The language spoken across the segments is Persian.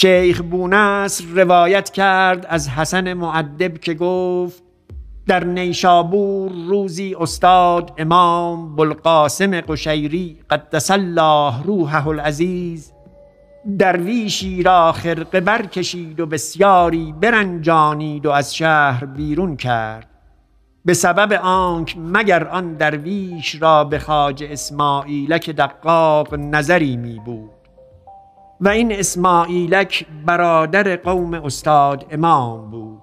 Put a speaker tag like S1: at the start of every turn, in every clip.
S1: شیخ بونصر روایت کرد از حسن معدب که گفت در نیشابور روزی استاد امام بلقاسم قشیری قدس الله روحه العزیز درویشی را خرقه برکشید و بسیاری برنجانید و از شهر بیرون کرد. به سبب آنک مگر آن درویش را به خاج اسماعیلک دقاق نظری می بود و این اسماعیلک برادر قوم استاد امام بود.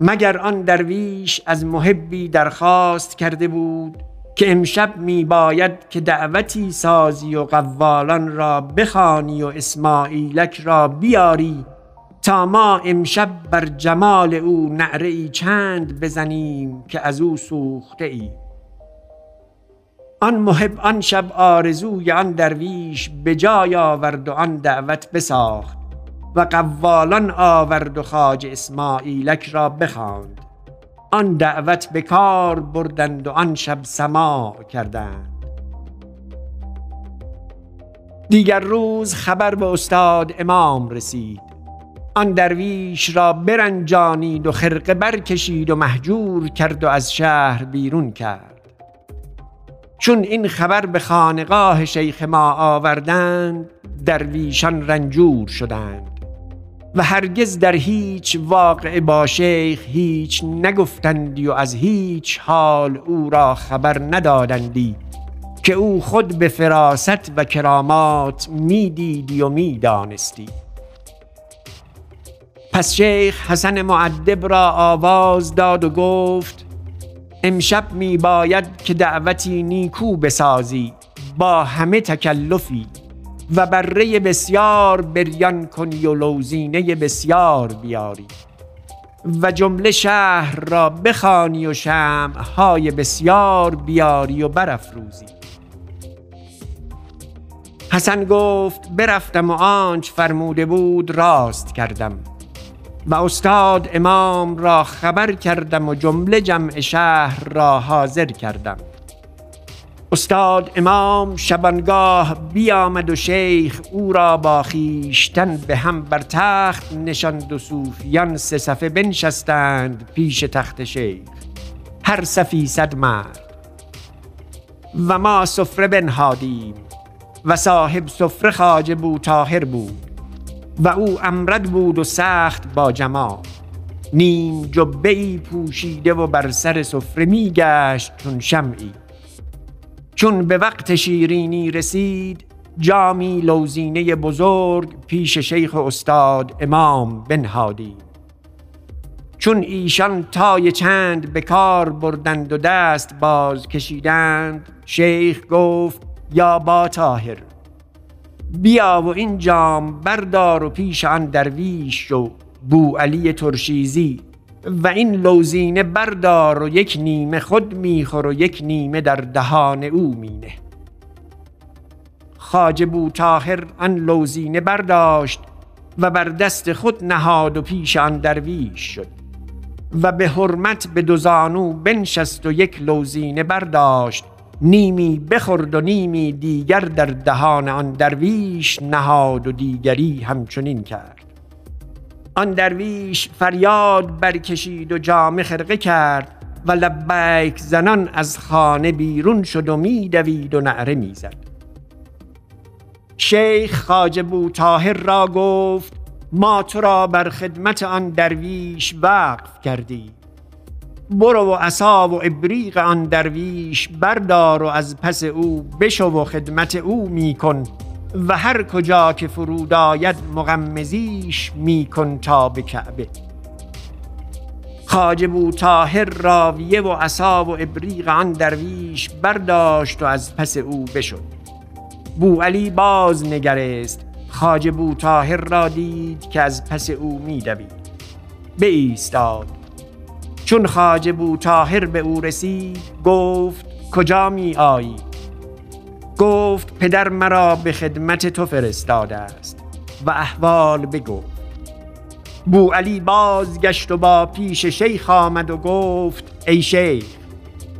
S1: مگر آن درویش از محبی درخواست کرده بود که امشب می باید که دعوتی سازی و قوالان را بخانی و اسماعیلک را بیاری تا ما امشب بر جمال او نعره چند بزنیم که از او سوخته ای آن محب آن شب آرزوی آن درویش به جای آورد و آن دعوت بساخت و قوالان آورد و خاج اسماعیلک را بخواند. آن دعوت به کار بردند و آن شب سماع کردند. دیگر روز خبر به استاد امام رسید. آن درویش را برنجانید و خرقه برکشید و محجور کرد و از شهر بیرون کرد. چون این خبر به خانقاه شیخ ما آوردند درویشان رنجور شدند. و هرگز در هیچ واقع با شیخ هیچ نگفتندی و از هیچ حال او را خبر ندادندی که او خود به فراست و کرامات می‌دیدی و می‌دانستی. پس شیخ حسن معدب را آواز داد و گفت امشب می باید که دعوتی نیکو بسازی با همه تکلفی و بره بسیار بریان کنی و لوزینه بسیار بیاری و جمله شهر را بخانی و های بسیار بیاری و برافروزی. حسن گفت برفتم و آنچ فرموده بود راست کردم. و استاد امام را خبر کردم و جمله جمع شهر را حاضر کردم. استاد امام شبانگاه بیامد و شیخ او را با خیشتن به هم بر تخت نشاند و صوفیان سه صفه بنشستند پیش تخت شیخ. هر صفی صد مرد. و ما سفره بنهادیم و صاحب سفره خاجه بو تاهر بود. و او امرد بود و سخت با جمال نیم جبه ای پوشیده و بر سر سفره میگشت چون شمعی. چون به وقت شیرینی رسید جامی لوزینه بزرگ پیش شیخ استاد امام بنهادی. چون ایشان تای چند به کار بردند و دست باز کشیدند شیخ گفت یا با تاهر بیا و این جام بردار و پیش آن درویش شو بو علی ترشیزی و این لوزینه بردار و یک نیمه خود میخور و یک نیمه در دهان او مینه. خاج بو تاهر آن لوزینه برداشت و بر دست خود نهاد و پیش آن درویش شد و به حرمت به دوزانو بنشست و یک لوزینه برداشت نیمی بخورد و نیمی دیگر در دهان آن درویش نهاد و دیگری همچنین کرد. آن درویش فریاد برکشید و جامه خرقه کرد و لبیک زنان از خانه بیرون شد و میدوید و نعره می‌زد. شیخ خاج بو تاهر را گفت ما تو را بر خدمت آن درویش وقف کردی برو و عصا و ابریق آن درویش بردار و از پس او بشو و خدمت او میکن و هر کجا که فرود آید مغمزیش میکن تا به کعبه. خاجه بو تاهر راویه و عصا و ابریق آن درویش برداشت و از پس او بشد بو علی باز نگرست خاجه بو تاهر را دید که از پس او میدوید. ایستاد چون خاجه بو تاهر به او رسید گفت کجا می آیی گفت پدر مرا به خدمت تو فرستاده است. و احوال بگفت. بو علی بازگشت و با پیش شیخ آمد و گفت ای شیخ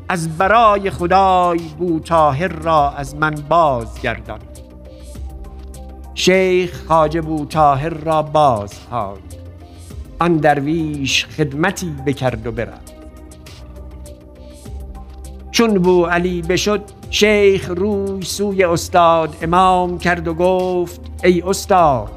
S1: از برای خدای بو تاهر را از من بازگردان. شیخ خاجه بو تاهر را باز خواند. آن درویش خدمتی بکرد و برفت. چون بو علی بشد شیخ روی سوی استاد امام کرد و گفت ای استاد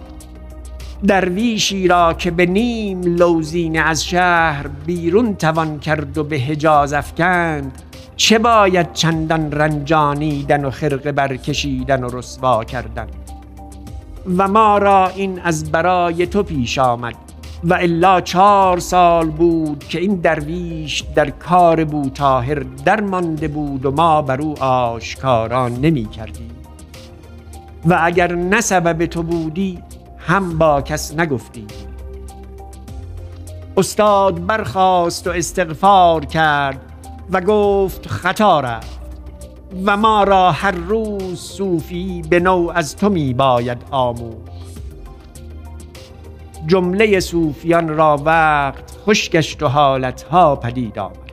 S1: درویشی را که به نیم لوزین از شهر بیرون توان کرد و به حجاز افکند چه باید چندان رنجانیدن و خرقه برکشیدن و رسوا کردن؟ و ما را این از برای تو پیش آمد. و الا چهار سال بود که این درویش در کار بو تاهر در مانده بود و ما بر او آشکاران نمی کردیم. و اگر نه سبب تو بودی هم با کس نگفتی. استاد برخاست و استغفار کرد و گفت خطا رفت و ما را هر روز صوفی به نوع از تو می باید آموخت. جمله صوفیان را وقت خوش گشت و حالتها پدید آمد.